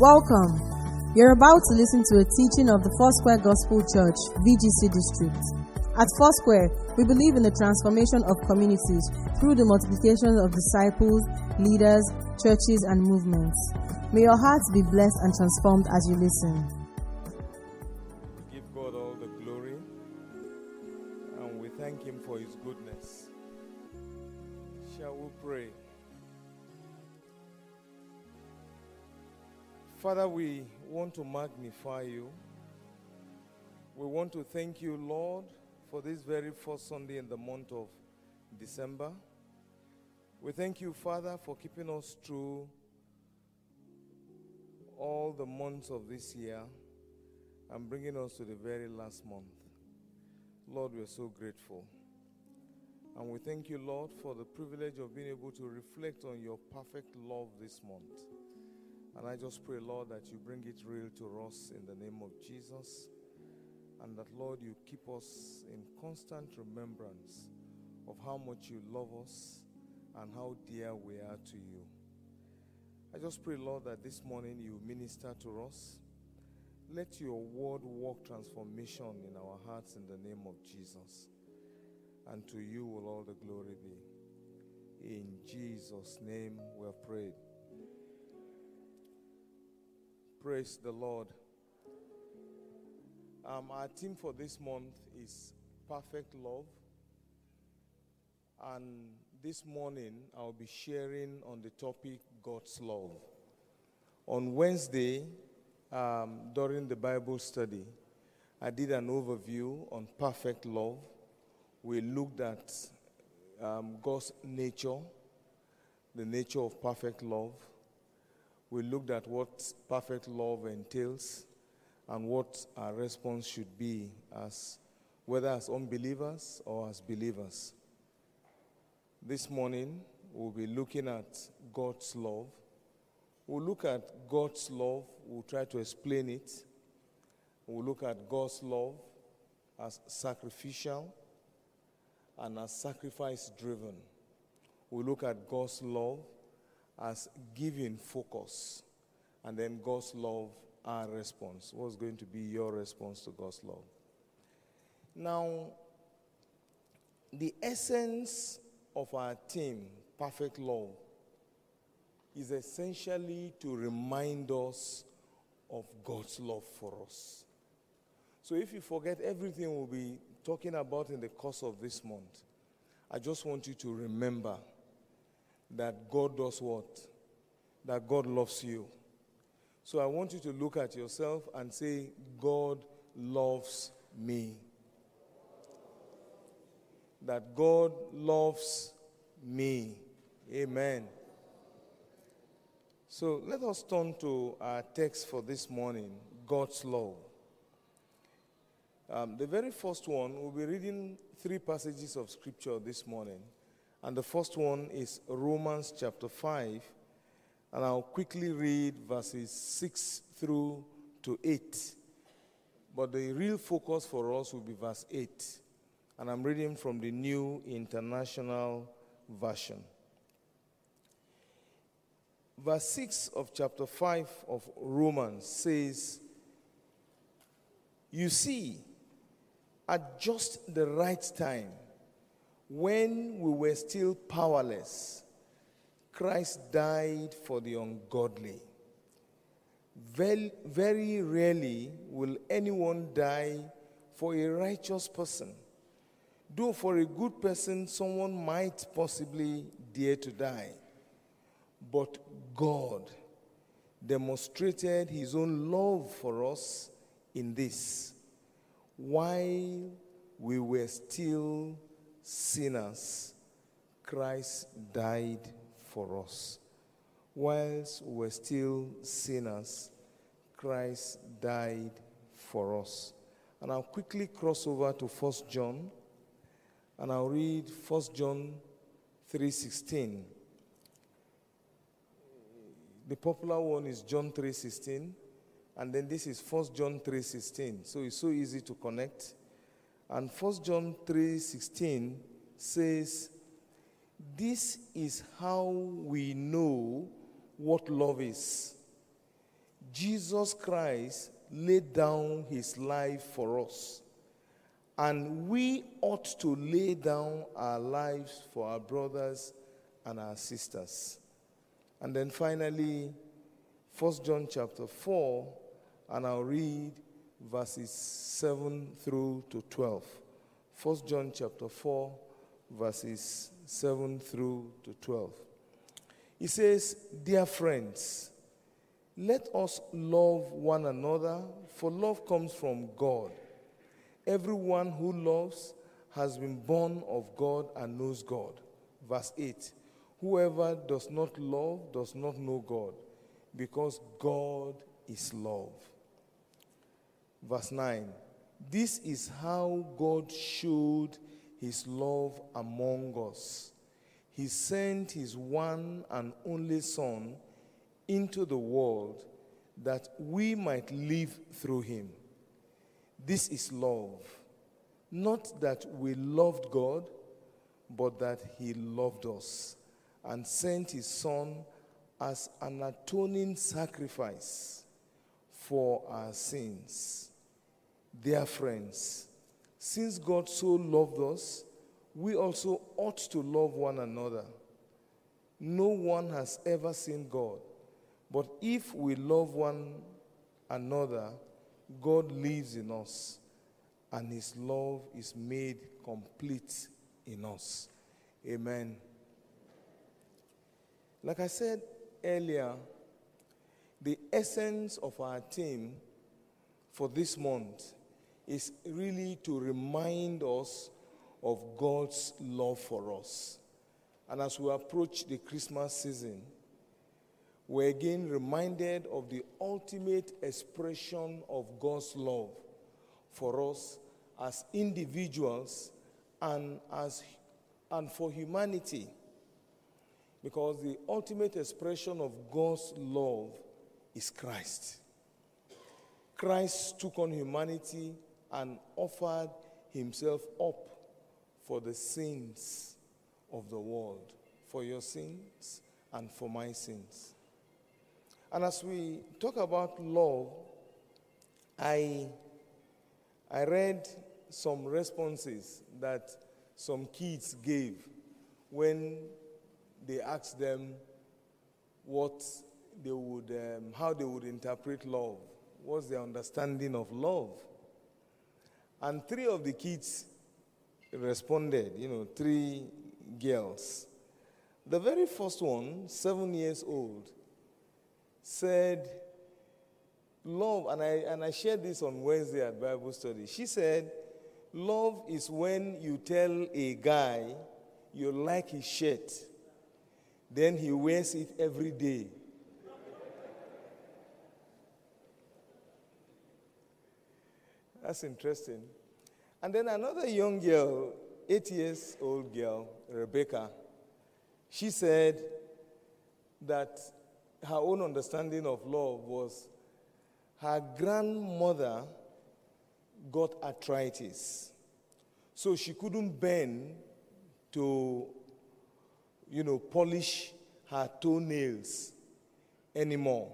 Welcome. You're about to listen to a teaching of the Foursquare Gospel Church, VGC District. At Foursquare, we believe in the transformation of communities through the multiplication of disciples, leaders, churches, and movements. May your hearts be blessed and transformed as you listen. Father, we want to magnify you. We want to thank you, Lord, for this very first Sunday in the month of December. We thank you, Father, for keeping us through all the months of this year and bringing us to the very last month. Lord, we are so grateful. And we thank you, Lord, for the privilege of being able to reflect on your perfect love this month. And I just pray, Lord, that you bring it real to us in the name of Jesus. And that, Lord, you keep us in constant remembrance of how much you love us and how dear we are to you. I just pray, Lord, that this morning you minister to us. Let your word work transformation in our hearts in the name of Jesus. And to you will all the glory be. In Jesus' name we have prayed. Praise the Lord. Um, our theme for this month is Perfect Love. And this morning I'll be sharing on the topic God's Love. On Wednesday, um, during the Bible study, I did an overview on perfect love. We looked at um, God's nature, the nature of perfect love. We looked at what perfect love entails and what our response should be as whether as unbelievers or as believers. This morning we'll be looking at God's love. We'll look at God's love, we'll try to explain it. We'll look at God's love as sacrificial and as sacrifice driven. We'll look at God's love as giving focus, and then God's love, our response. What's going to be your response to God's love? Now, the essence of our theme, perfect love, is essentially to remind us of God's love for us. So, if you forget everything we'll be talking about in the course of this month, I just want you to remember that God does what? That God loves you. So I want you to look at yourself and say, God loves me. That God loves me. Amen. So let us turn to our text for this morning God's love. Um, the very first one, we'll be reading three passages of scripture this morning. And the first one is Romans chapter 5. And I'll quickly read verses 6 through to 8. But the real focus for us will be verse 8. And I'm reading from the New International Version. Verse 6 of chapter 5 of Romans says, You see, at just the right time, when we were still powerless, Christ died for the ungodly. Very, rarely will anyone die for a righteous person. Though for a good person, someone might possibly dare to die. But God demonstrated his own love for us in this. While we were still sinners, Christ died for us. Whilst we were still sinners, Christ died for us. And I'll quickly cross over to 1 John and I'll read 1 John 3:16. The popular one is John 3:16 and then this is 1 John 3:16. So it's so easy to connect. And 1 John 3:16 says, "This is how we know what love is. Jesus Christ laid down his life for us. And we ought to lay down our lives for our brothers and our sisters. And then finally, 1 John chapter 4, and I'll read verses 7 through to 12. 1 John chapter 4, verses 7 through to 12. He says, Dear friends, let us love one another, for love comes from God. Everyone who loves has been born of God and knows God. Verse 8 Whoever does not love does not know God, because God is love. Verse 9 This is how God showed his love among us. He sent his one and only Son into the world that we might live through him. This is love. Not that we loved God, but that he loved us and sent his Son as an atoning sacrifice for our sins. Dear friends, since God so loved us, we also ought to love one another. No one has ever seen God, but if we love one another, God lives in us, and his love is made complete in us. Amen. Like I said earlier, the essence of our theme for this month is really to remind us of God's love for us. And as we approach the Christmas season, we're again reminded of the ultimate expression of God's love for us as individuals and as and for humanity. Because the ultimate expression of God's love is Christ. Christ took on humanity and offered himself up for the sins of the world, for your sins and for my sins. And as we talk about love, I, I read some responses that some kids gave when they asked them what they would, um, how they would interpret love. What's their understanding of love? And three of the kids responded, you know, three girls. The very first one, seven years old, said, Love, and I, and I shared this on Wednesday at Bible study. She said, Love is when you tell a guy you like his shirt, then he wears it every day. That's interesting. And then another young girl, eight years old girl, Rebecca, she said that her own understanding of love was her grandmother got arthritis. So she couldn't bend to, you know, polish her toenails anymore.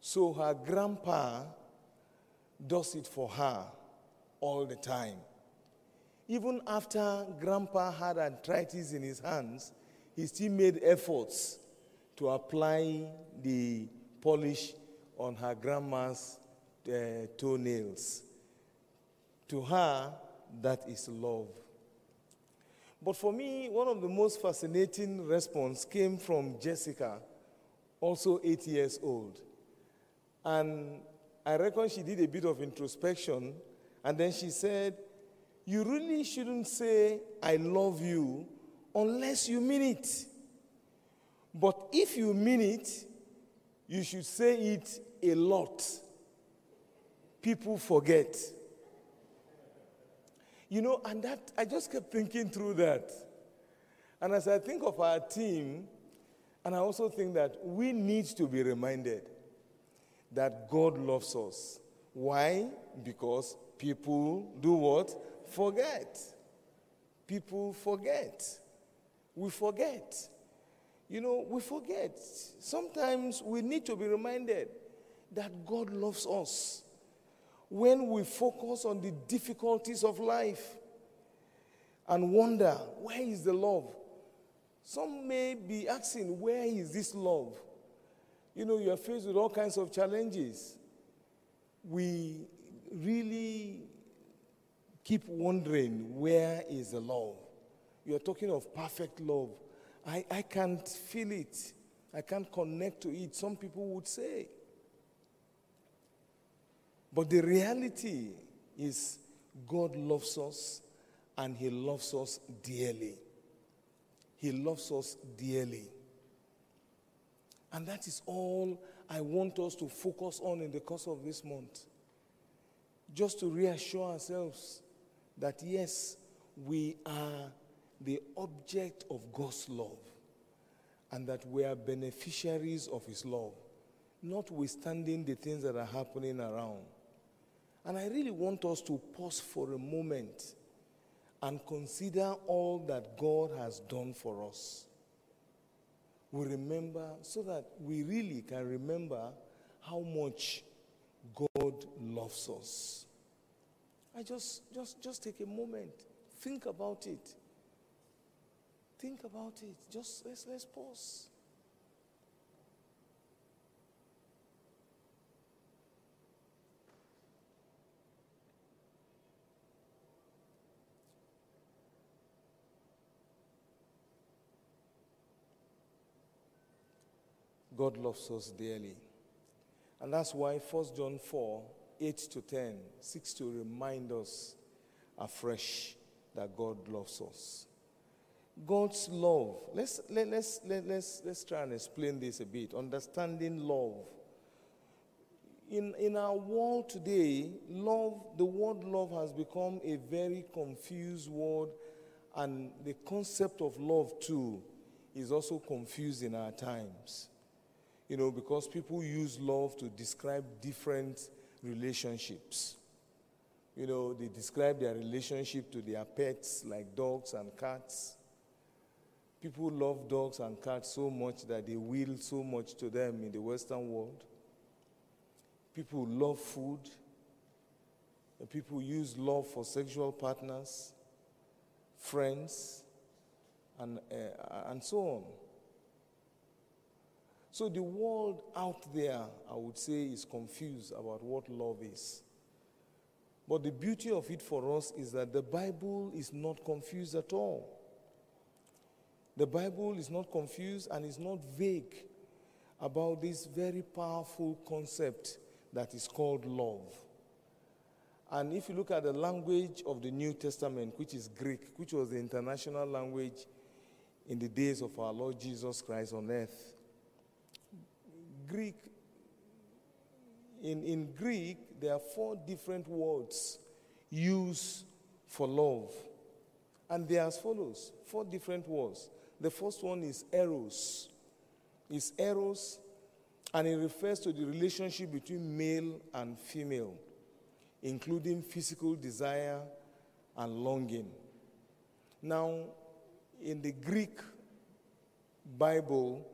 So her grandpa does it for her all the time. Even after grandpa had arthritis in his hands, he still made efforts to apply the polish on her grandma's uh, toenails. To her, that is love. But for me, one of the most fascinating response came from Jessica, also eight years old. And I reckon she did a bit of introspection, and then she said, You really shouldn't say, I love you, unless you mean it. But if you mean it, you should say it a lot. People forget. You know, and that, I just kept thinking through that. And as I think of our team, and I also think that we need to be reminded that God loves us. Why? Because people do what? Forget. People forget. We forget. You know, we forget. Sometimes we need to be reminded that God loves us. When we focus on the difficulties of life and wonder, where is the love? Some may be asking, where is this love? You know, you are faced with all kinds of challenges. We really keep wondering, where is the love? You're talking of perfect love. I, I can't feel it. I can't connect to it. Some people would say. But the reality is, God loves us and He loves us dearly. He loves us dearly. And that is all I want us to focus on in the course of this month. Just to reassure ourselves that yes, we are the object of God's love and that we are beneficiaries of His love, notwithstanding the things that are happening around. And I really want us to pause for a moment and consider all that God has done for us. We remember so that we really can remember how much God loves us. I just just just take a moment. Think about it. Think about it. Just let's let's pause. God loves us dearly. And that's why 1 John 4 8 to 10 seeks to remind us afresh that God loves us. God's love. Let's, let, let's, let, let's, let's try and explain this a bit. Understanding love. In, in our world today, love, the word love has become a very confused word, and the concept of love, too, is also confused in our times. You know, because people use love to describe different relationships. You know, they describe their relationship to their pets like dogs and cats. People love dogs and cats so much that they will so much to them in the Western world. People love food. People use love for sexual partners, friends, and, uh, and so on. So the world out there, I would say, is confused about what love is. But the beauty of it for us is that the Bible is not confused at all. The Bible is not confused and is not vague about this very powerful concept that is called love. And if you look at the language of the New Testament, which is Greek, which was the international language in the days of our Lord Jesus Christ on earth, Greek, in, in Greek, there are four different words used for love. And they are as follows four different words. The first one is eros. Is eros, and it refers to the relationship between male and female, including physical desire and longing. Now, in the Greek Bible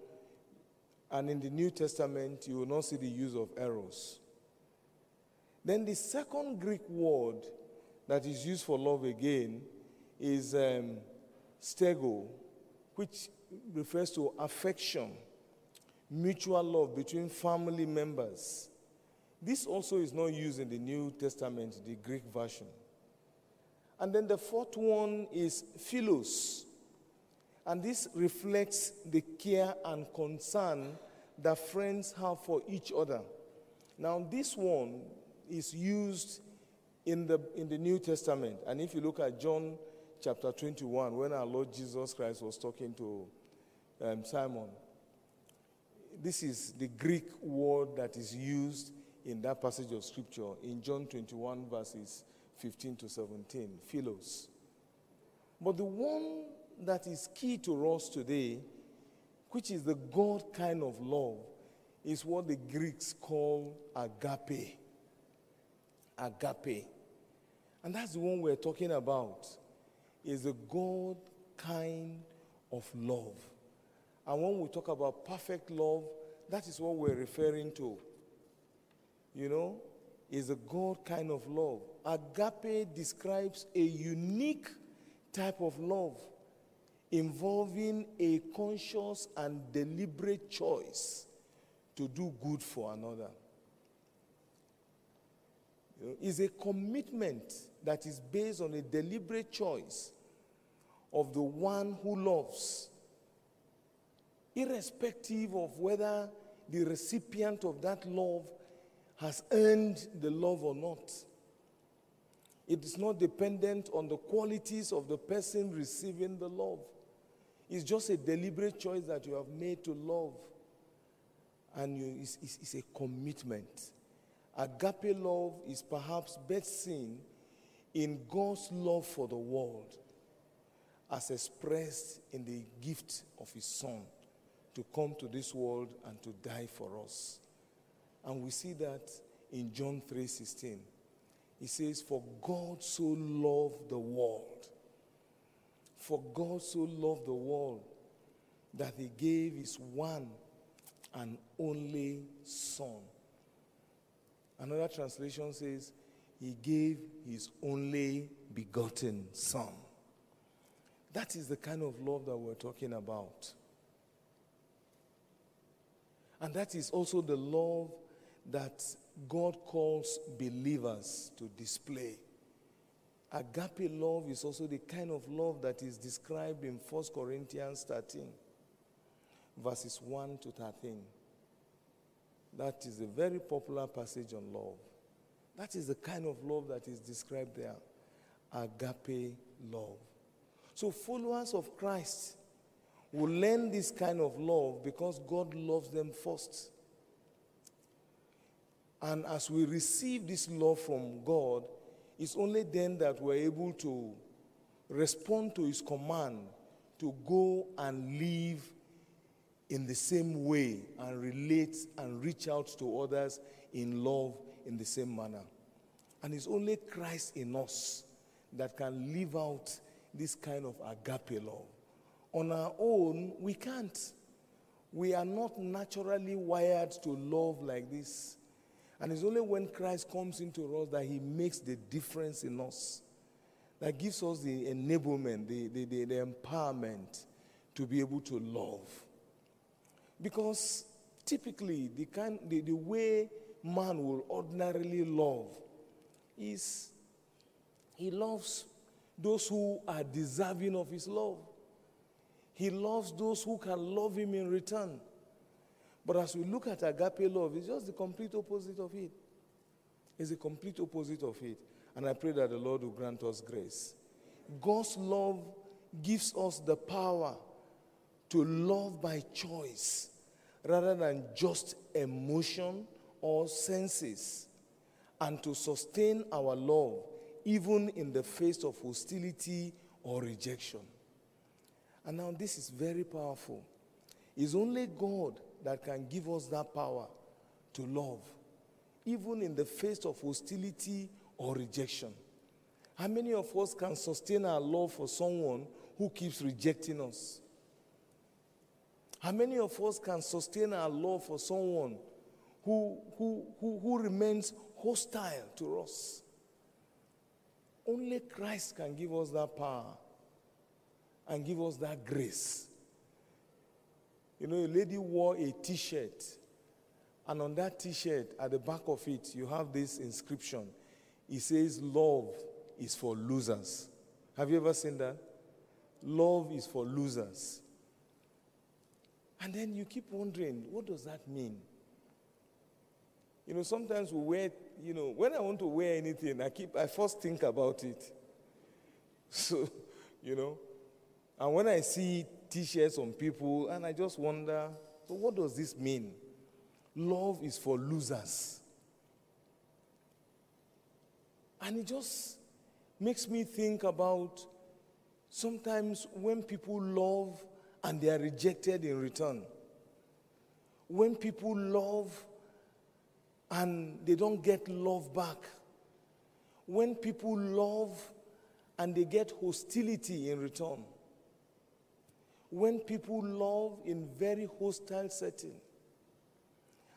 and in the New Testament, you will not see the use of eros. Then the second Greek word that is used for love again is um, storge, which refers to affection, mutual love between family members. This also is not used in the New Testament, the Greek version. And then the fourth one is philos. And this reflects the care and concern that friends have for each other. Now, this one is used in the, in the New Testament. And if you look at John chapter 21, when our Lord Jesus Christ was talking to um, Simon. This is the Greek word that is used in that passage of scripture in John 21, verses 15 to 17, philos. But the one that is key to us today, which is the God kind of love, is what the Greeks call agape. Agape. And that's the one we're talking about is a God kind of love. And when we talk about perfect love, that is what we're referring to. you know, is a God kind of love. Agape describes a unique type of love involving a conscious and deliberate choice to do good for another. You know, it's a commitment that is based on a deliberate choice of the one who loves, irrespective of whether the recipient of that love has earned the love or not. It is not dependent on the qualities of the person receiving the love. It's just a deliberate choice that you have made to love. And you, it's, it's, it's a commitment. Agape love is perhaps best seen in God's love for the world as expressed in the gift of His Son to come to this world and to die for us. And we see that in John 3:16. He says, For God so loved the world. For God so loved the world that he gave his one and only Son. Another translation says, He gave his only begotten Son. That is the kind of love that we're talking about. And that is also the love that God calls believers to display. Agape love is also the kind of love that is described in 1 Corinthians 13, verses 1 to 13. That is a very popular passage on love. That is the kind of love that is described there. Agape love. So, followers of Christ will learn this kind of love because God loves them first. And as we receive this love from God, it's only then that we're able to respond to His command to go and live in the same way and relate and reach out to others in love in the same manner. And it's only Christ in us that can live out this kind of agape love. On our own, we can't. We are not naturally wired to love like this. And it's only when Christ comes into us that he makes the difference in us, that gives us the enablement, the, the, the, the empowerment to be able to love. Because typically, the, kind, the, the way man will ordinarily love is he loves those who are deserving of his love. He loves those who can love him in return. But as we look at agape love, it's just the complete opposite of it. It's the complete opposite of it. And I pray that the Lord will grant us grace. God's love gives us the power to love by choice rather than just emotion or senses, and to sustain our love even in the face of hostility or rejection. And now, this is very powerful. It's only God that can give us that power to love, even in the face of hostility or rejection. How many of us can sustain our love for someone who keeps rejecting us? How many of us can sustain our love for someone who, who, who, who remains hostile to us? Only Christ can give us that power and give us that grace. You know, a lady wore a t shirt, and on that t shirt, at the back of it, you have this inscription. It says, Love is for losers. Have you ever seen that? Love is for losers. And then you keep wondering, what does that mean? You know, sometimes we wear, you know, when I want to wear anything, I keep, I first think about it. So, you know, and when I see t shirts on people, and I just wonder, so what does this mean? Love is for losers. And it just makes me think about sometimes when people love and they are rejected in return. When people love and they don't get love back. When people love and they get hostility in return. When people love in very hostile setting.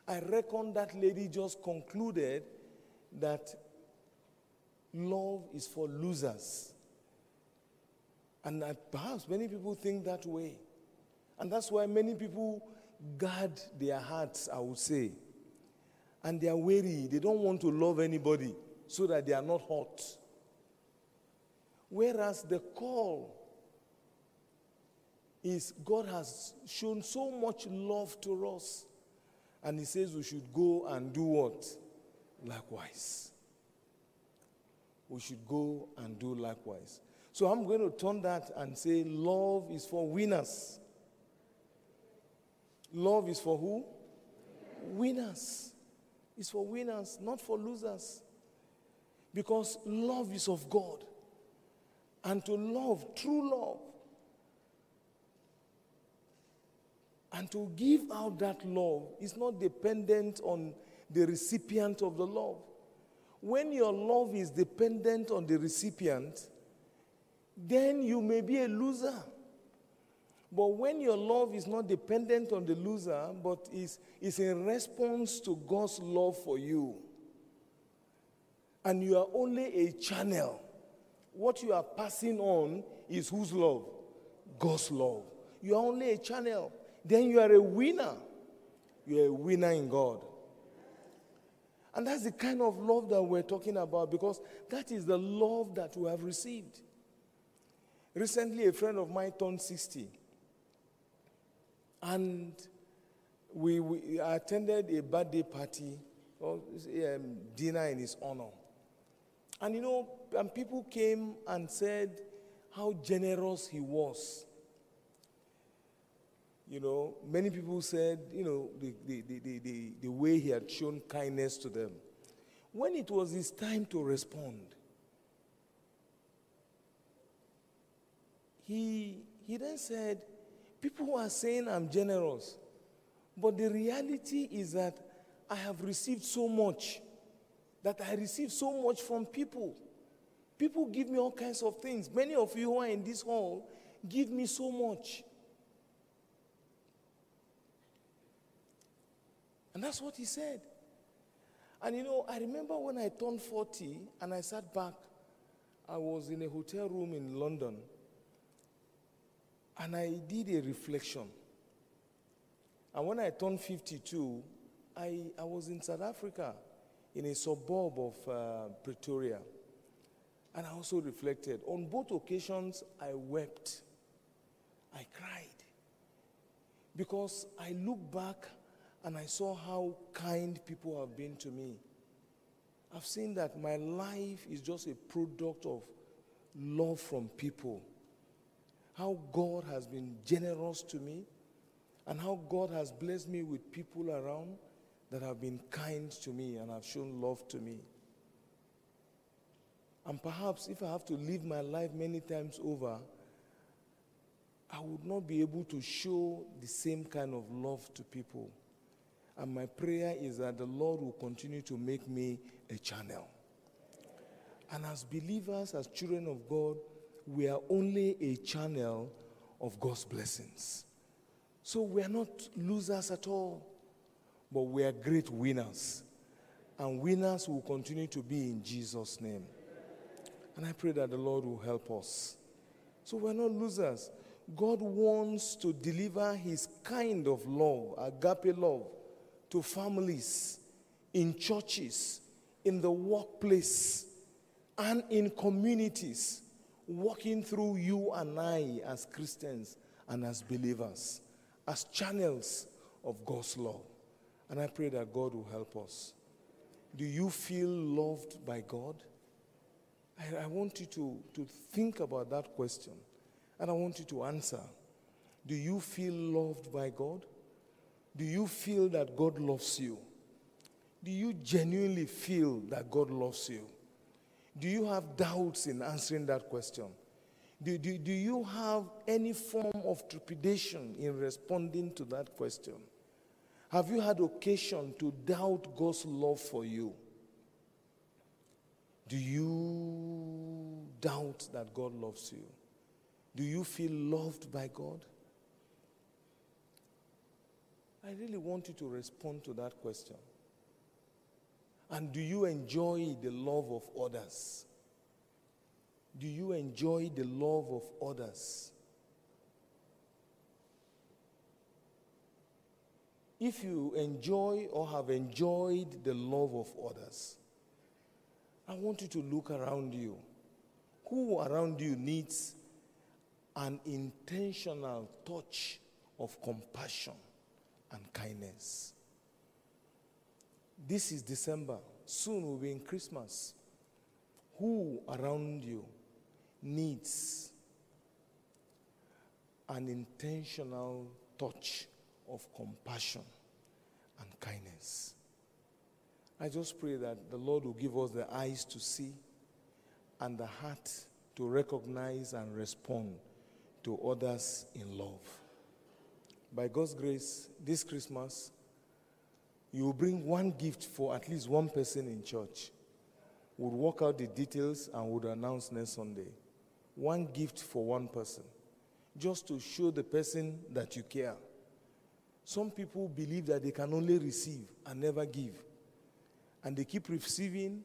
I reckon that lady just concluded that love is for losers. And that perhaps many people think that way. And that's why many people guard their hearts, I would say. And they are wary. They don't want to love anybody so that they are not hurt. Whereas the call is God has shown so much love to us. And He says we should go and do what? Likewise. We should go and do likewise. So I'm going to turn that and say love is for winners. Love is for who? Winners. It's for winners, not for losers. Because love is of God. And to love, true love, and to give out that love is not dependent on the recipient of the love. When your love is dependent on the recipient, then you may be a loser. But when your love is not dependent on the loser, but is, is in response to God's love for you, and you are only a channel, what you are passing on is whose love? God's love. You are only a channel. Then you are a winner. You are a winner in God. And that's the kind of love that we're talking about because that is the love that we have received. Recently, a friend of mine turned 60. And we, we attended a birthday party, or um, dinner in his honor. And you know, and people came and said how generous he was. You know, many people said, you know, the, the, the, the, the way he had shown kindness to them. When it was his time to respond, he, he then said, People are saying I'm generous, but the reality is that I have received so much, that I receive so much from people. People give me all kinds of things. Many of you who are in this hall give me so much. And that's what he said. And you know, I remember when I turned 40 and I sat back, I was in a hotel room in London, and I did a reflection. And when I turned 52, I, I was in South Africa, in a suburb of uh, Pretoria. And I also reflected. On both occasions, I wept. I cried. Because I look back and I saw how kind people have been to me. I've seen that my life is just a product of love from people. How God has been generous to me, and how God has blessed me with people around that have been kind to me and have shown love to me. And perhaps if I have to live my life many times over, I would not be able to show the same kind of love to people. And my prayer is that the Lord will continue to make me a channel. And as believers, as children of God, we are only a channel of God's blessings. So we are not losers at all, but we are great winners. And winners will continue to be in Jesus' name. And I pray that the Lord will help us. So we're not losers. God wants to deliver his kind of love, agape love, to families, in churches, in the workplace, and in communities, walking through you and I as Christians and as believers, as channels of God's love. And I pray that God will help us. Do you feel loved by God? I, I want you to, to think about that question and I want you to answer. Do you feel loved by God? Do you feel that God loves you? Do you genuinely feel that God loves you? Do you have doubts in answering that question? Do, do, do you have any form of trepidation in responding to that question? Have you had occasion to doubt God's love for you? Do you doubt that God loves you? Do you feel loved by God? I really want you to respond to that question. And do you enjoy the love of others? Do you enjoy the love of others? If you enjoy or have enjoyed the love of others, I want you to look around you. Who around you needs an intentional touch of compassion and kindness? This is December. Soon we'll be in Christmas. Who around you needs an intentional touch of compassion and kindness? I just pray that the Lord will give us the eyes to see and the heart to recognize and respond to others in love. By God's grace, this Christmas, you will bring one gift for at least one person in church. We'll work out the details and would announce next Sunday. One gift for one person, just to show the person that you care. Some people believe that they can only receive and never give. And they keep receiving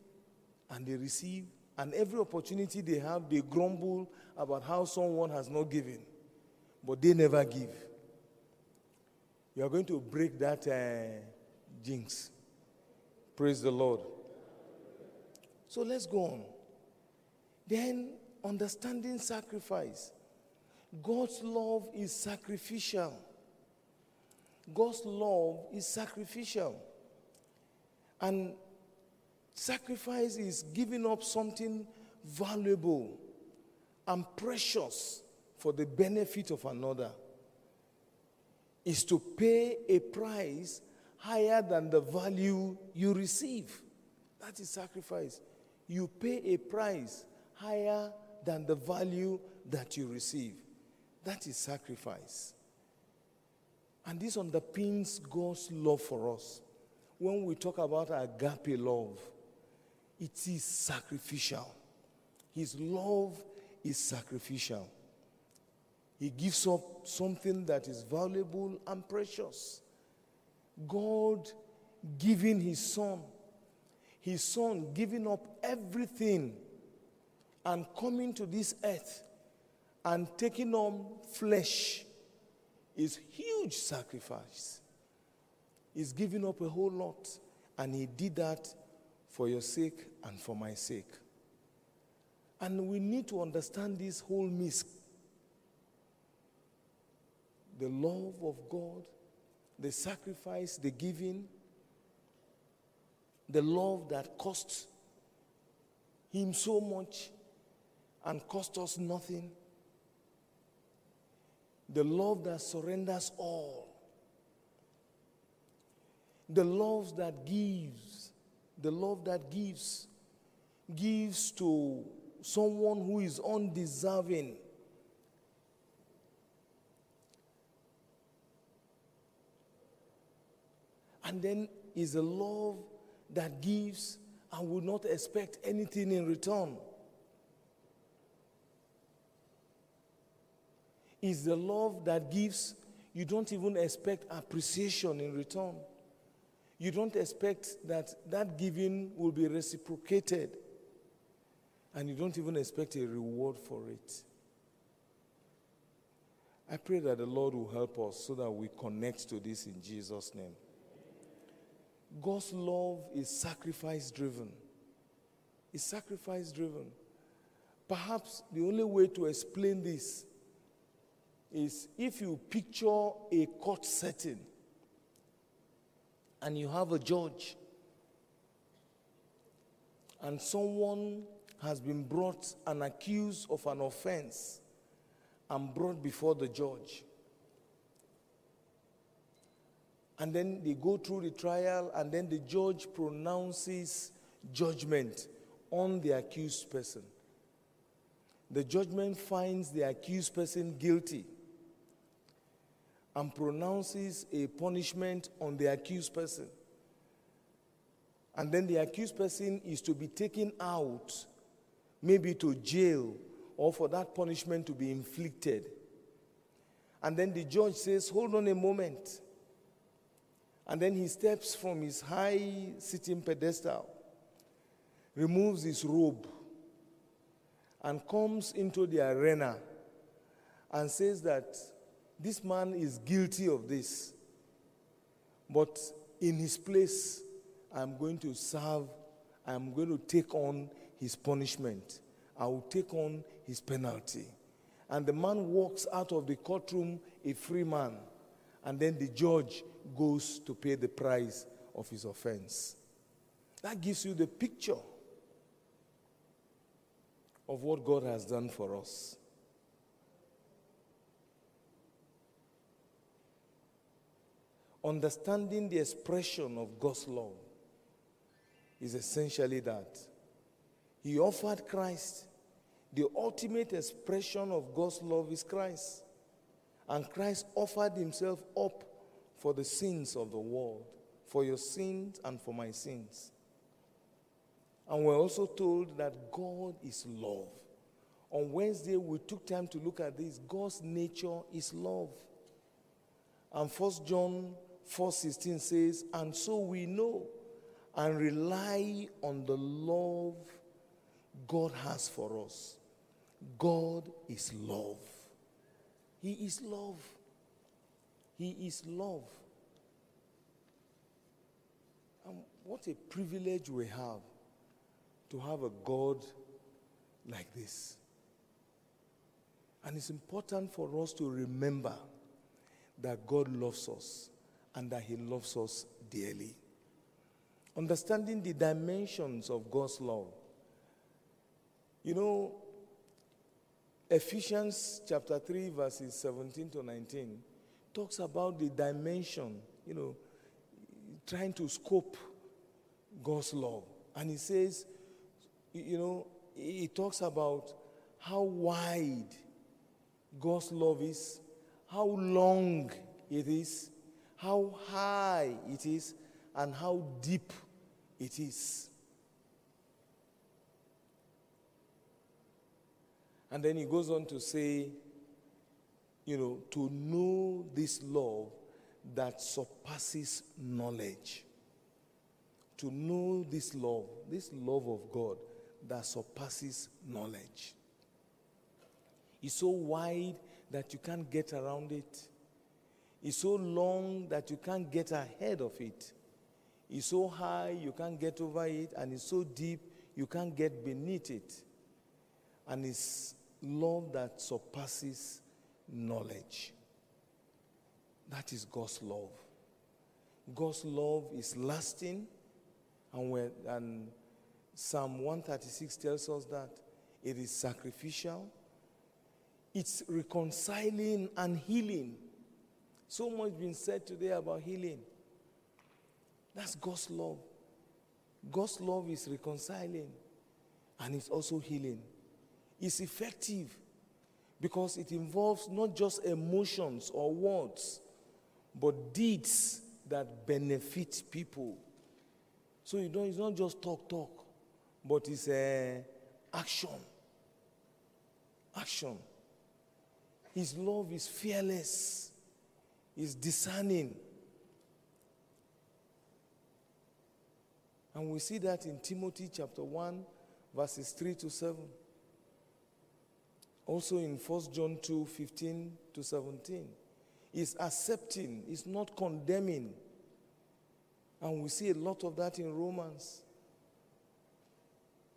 and they receive, and every opportunity they have, they grumble about how someone has not given, but they never give. You are going to break that. Uh, jinx. Praise the Lord. So let's go on. Then, understanding sacrifice. God's love is sacrificial. God's love is sacrificial. And sacrifice is giving up something valuable and precious for the benefit of another. Is to pay a price higher than the value you receive. That is sacrifice. You pay a price higher than the value that you receive. That is sacrifice. And this underpins God's love for us. When we talk about agape love, it is sacrificial. His love is sacrificial. He gives up something that is valuable and precious. God giving his son, his son giving up everything and coming to this earth and taking on flesh is huge sacrifice. He's giving up a whole lot and he did that for your sake and for my sake. And we need to understand this whole myth. The love of God the sacrifice, the giving, the love that cost him so much and cost us nothing, the love that surrenders all, the love that gives, the love that gives, gives to someone who is undeserving And then is a love that gives and will not expect anything in return. Is the love that gives, you don't even expect appreciation in return. You don't expect that that giving will be reciprocated. And you don't even expect a reward for it. I pray that the Lord will help us so that we connect to this in Jesus' name. God's love is sacrifice driven. It's sacrifice driven. Perhaps the only way to explain this is if you picture a court setting and you have a judge and someone has been brought and accused of an offense and brought before the judge. And then they go through the trial, and then the judge pronounces judgment on the accused person. The judgment finds the accused person guilty and pronounces a punishment on the accused person. And then the accused person is to be taken out, maybe to jail, or for that punishment to be inflicted. And then the judge says, Hold on a moment. And then he steps from his high sitting pedestal, removes his robe, and comes into the arena and says that this man is guilty of this. But in his place, I'm going to serve, I'm going to take on his punishment. I will take on his penalty. And the man walks out of the courtroom a free man. And then the judge goes to pay the price of his offense. That gives you the picture of what God has done for us. Understanding the expression of God's love is essentially that. He offered Christ. The ultimate expression of God's love is Christ. And Christ offered himself up for the sins of the world, for your sins and for my sins. And we're also told that God is love. On Wednesday, we took time to look at this. God's nature is love. And First John 4:16 says, "And so we know and rely on the love God has for us. God is love. He is love. He is love. And what a privilege we have to have a God like this. And it's important for us to remember that God loves us and that He loves us dearly. Understanding the dimensions of God's love. You know, Ephesians chapter 3, verses 17 to 19 talks about the dimension, you know, trying to scope God's love. And he says, you know, he talks about how wide God's love is, how long it is, how high it is, and how deep it is. And then he goes on to say, you know, to know this love that surpasses knowledge. To know this love, this love of God that surpasses knowledge. It's so wide that you can't get around it. It's so long that you can't get ahead of it. It's so high you can't get over it, and it's so deep you can't get beneath it. And it's love that surpasses knowledge. That is God's love. God's love is lasting, and, and Psalm 136 tells us that it is sacrificial, it's reconciling and healing. So much has been said today about healing. That's God's love. God's love is reconciling and it's also healing. It's effective because it involves not just emotions or words, but deeds that benefit people. So you don't, it's not just talk, talk, but it's uh, action. Action. His love is fearless, is discerning. And we see that in Timothy chapter 1, verses 3 to 7. Also in 1 John 2, 15 to 17. Is accepting, is not condemning. And we see a lot of that in Romans.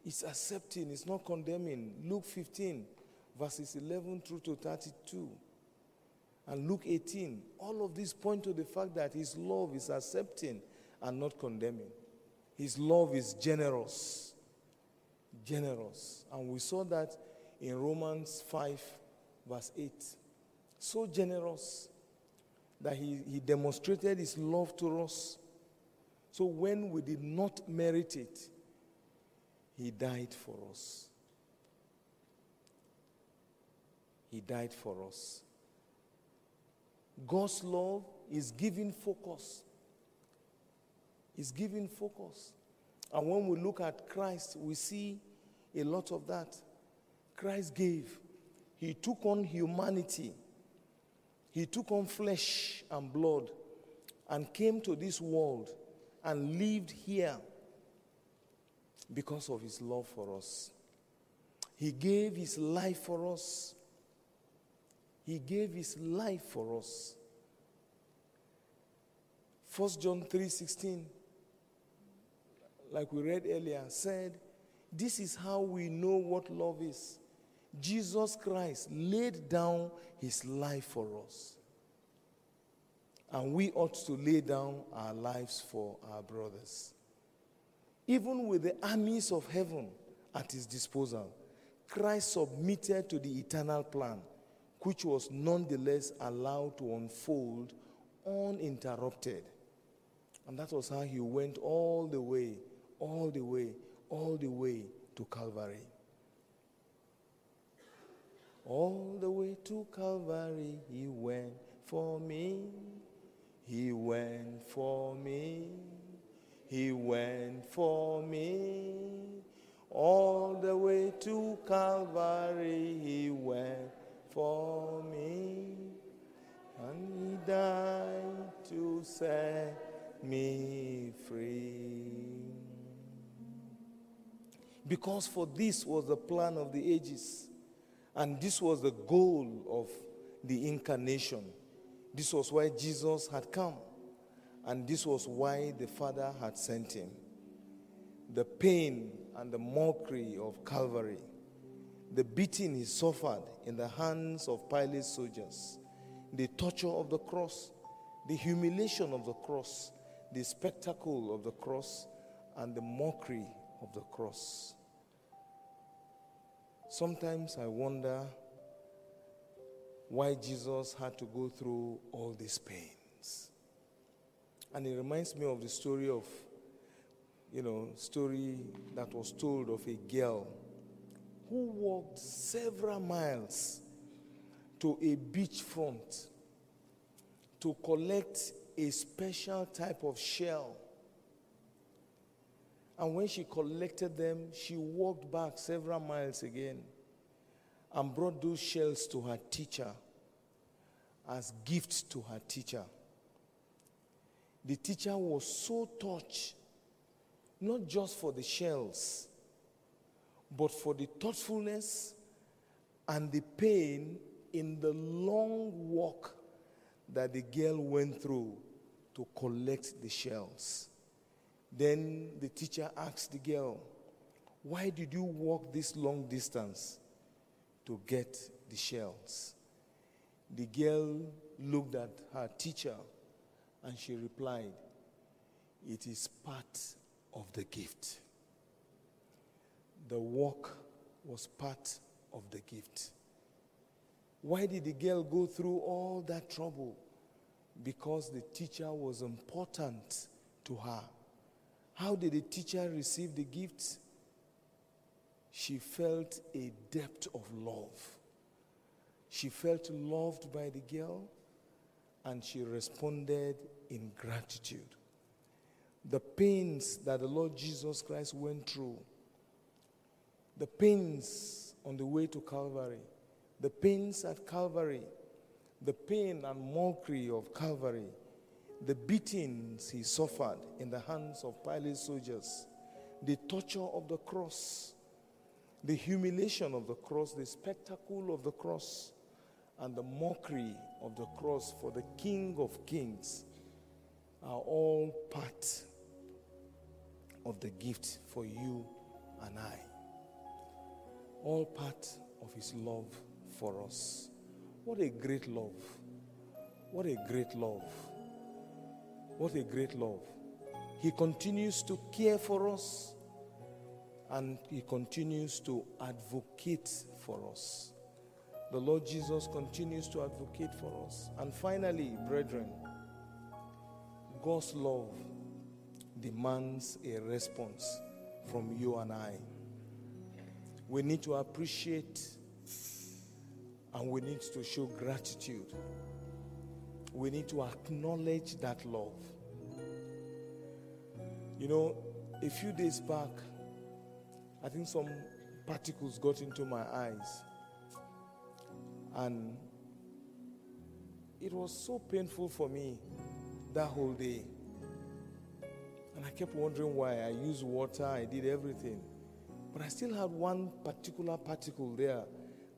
It's accepting, it's not condemning. Luke 15, verses 11 through to 32. And Luke 18. All of these point to the fact that his love is accepting and not condemning. His love is generous. Generous. And we saw that in Romans 5, verse 8. So generous that he, he demonstrated his love to us. So when we did not merit it, he died for us. He died for us. God's love is giving focus. Is giving focus. And when we look at Christ, we see a lot of that. Christ gave. He took on humanity. He took on flesh and blood and came to this world and lived here because of his love for us. He gave his life for us. He gave his life for us. 1 John 3:16 like we read earlier said this is how we know what love is. Jesus Christ laid down his life for us. And we ought to lay down our lives for our brothers. Even with the armies of heaven at his disposal, Christ submitted to the eternal plan, which was nonetheless allowed to unfold uninterrupted. And that was how he went all the way, all the way, all the way to Calvary. All the way to Calvary, he went for me. He went for me. He went for me. All the way to Calvary, he went for me. And he died to set me free. Because for this was the plan of the ages, and this was the goal of the incarnation. This was why Jesus had come, and this was why the Father had sent him. The pain and the mockery of Calvary, the beating he suffered in the hands of Pilate's soldiers, the torture of the cross, the humiliation of the cross, the spectacle of the cross, and the mockery of the cross. Sometimes I wonder why Jesus had to go through all these pains. And it reminds me of the story of, you know, story that was told of a girl who walked several miles to a beachfront to collect a special type of shell. And when she collected them, she walked back several miles again and brought those shells to her teacher as gifts to her teacher. The teacher was so touched, not just for the shells, but for the thoughtfulness and the pain in the long walk that the girl went through to collect the shells. Then the teacher asked the girl, Why did you walk this long distance to get the shells? The girl looked at her teacher and she replied, It is part of the gift. The walk was part of the gift. Why did the girl go through all that trouble? Because the teacher was important to her. How did the teacher receive the gift? She felt a depth of love. She felt loved by the girl and she responded in gratitude. The pains that the Lord Jesus Christ went through, the pains on the way to Calvary, the pains at Calvary, the pain and mockery of Calvary, the beatings he suffered in the hands of Pilate's soldiers, the torture of the cross, the humiliation of the cross, the spectacle of the cross, and the mockery of the cross for the King of Kings are all part of the gift for you and I. All part of his love for us. What a great love! What a great love! What a great love. He continues to care for us and He continues to advocate for us. The Lord Jesus continues to advocate for us. And finally, brethren, God's love demands a response from you and I. We need to appreciate and we need to show gratitude we need to acknowledge that love. You know, a few days back, I think some particles got into my eyes. And it was so painful for me that whole day. And I kept wondering why. I used water, I did everything. But I still had one particular particle there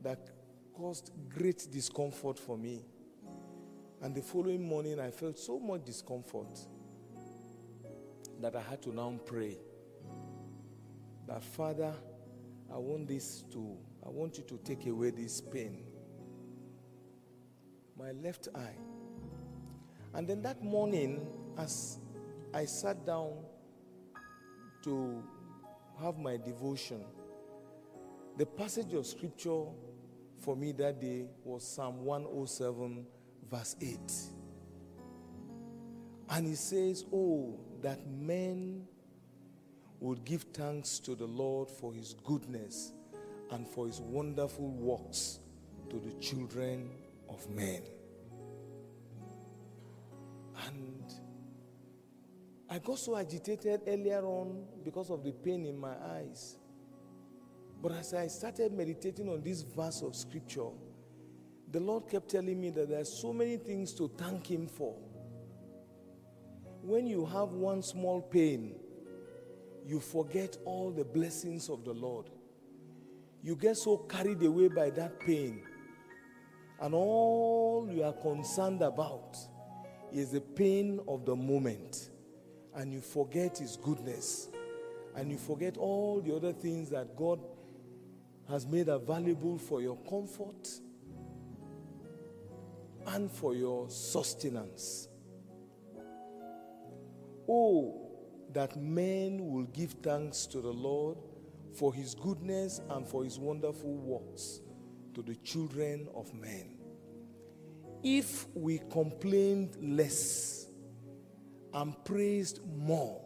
that caused great discomfort for me. And the following morning, I felt so much discomfort that I had to now pray that, Father, I want this to, I want you to take away this pain. My left eye. And then that morning, as I sat down to have my devotion, the passage of scripture for me that day was Psalm 107, verse 8. And he says, Oh, that men would give thanks to the Lord for his goodness and for his wonderful works to the children of men. And I got so agitated earlier on because of the pain in my eyes. But as I started meditating on this verse of scripture, the Lord kept telling me that there are so many things to thank Him for. When you have one small pain, you forget all the blessings of the Lord. You get so carried away by that pain, and all you are concerned about is the pain of the moment, and you forget His goodness, and you forget all the other things that God has made available for your comfort and for your sustenance. Oh, that men will give thanks to the Lord for his goodness and for his wonderful works to the children of men. If we complained less and praised more,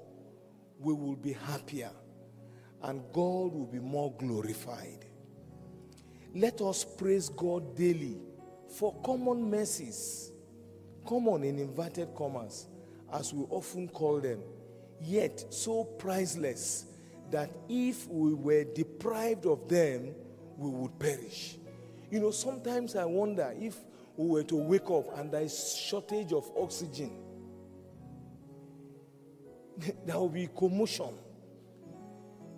we will be happier and God will be more glorified. Let us praise God daily for common mercies, common in inverted commas, as we often call them, yet so priceless that if we were deprived of them, we would perish. You know, sometimes I wonder if we were to wake up and there is shortage of oxygen, there will be commotion.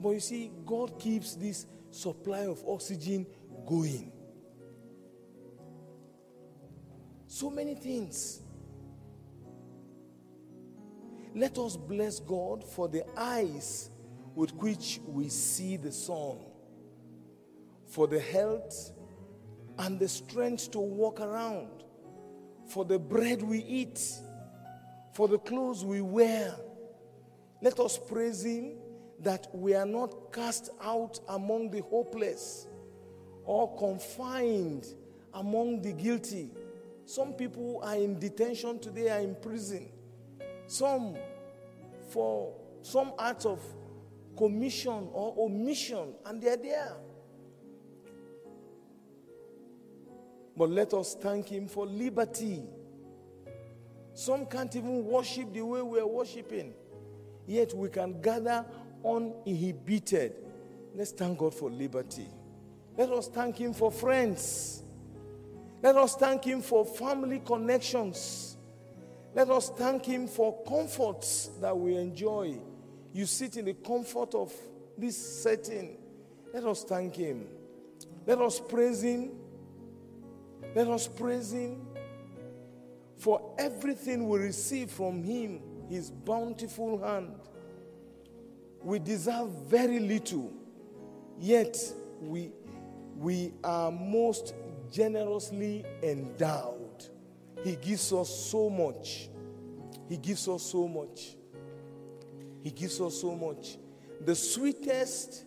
But you see, God keeps this supply of oxygen going. So many things. Let us bless God for the eyes with which we see the sun, for the health and the strength to walk around, for the bread we eat, for the clothes we wear. Let us praise Him that we are not cast out among the hopeless or confined among the guilty. Some people are in detention today, are in prison. Some for some acts of commission or omission, and they're there. But let us thank Him for liberty. Some can't even worship the way we're worshiping, yet we can gather uninhibited. Let's thank God for liberty. Let us thank Him for friends. Let us thank Him for family connections. Let us thank Him for comforts that we enjoy. You sit in the comfort of this setting. Let us thank Him. Let us praise Him. Let us praise Him for everything we receive from Him, His bountiful hand. We deserve very little, yet we we are most generously endowed. He gives us so much. He gives us so much. He gives us so much. The sweetest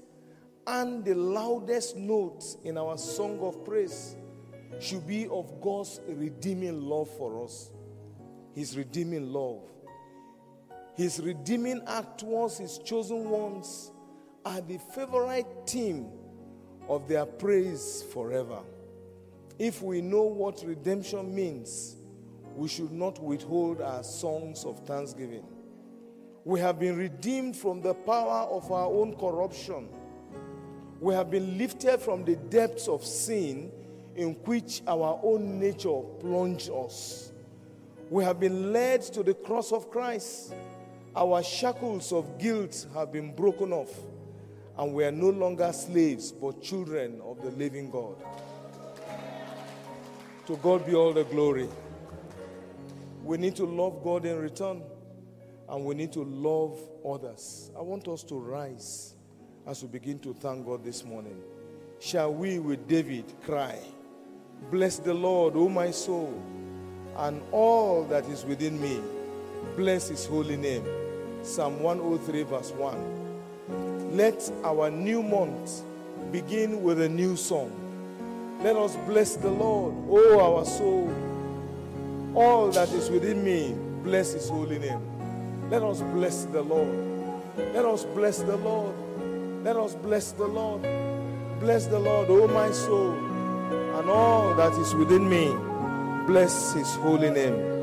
and the loudest notes in our song of praise should be of God's redeeming love for us. His redeeming love. His redeeming act towards His chosen ones are the favorite theme of their praise forever. If we know what redemption means, we should not withhold our songs of thanksgiving. We have been redeemed from the power of our own corruption. We have been lifted from the depths of sin in which our own nature plunged us. We have been led to the cross of Christ. Our shackles of guilt have been broken off, and we are no longer slaves, but children of the living God. To God be all the glory. We need to love God in return, and we need to love others. I want us to rise as we begin to thank God this morning. Shall we, with David, cry, Bless the Lord, O my soul, and all that is within me. Bless his holy name. Psalm 103, verse 1. Let our new month begin with a new song. Let us bless the Lord, O our soul. All that is within me, bless his holy name. Let us bless the Lord. Let us bless the Lord. Let us bless the Lord. Bless the Lord, O my soul, and all that is within me. Bless his holy name.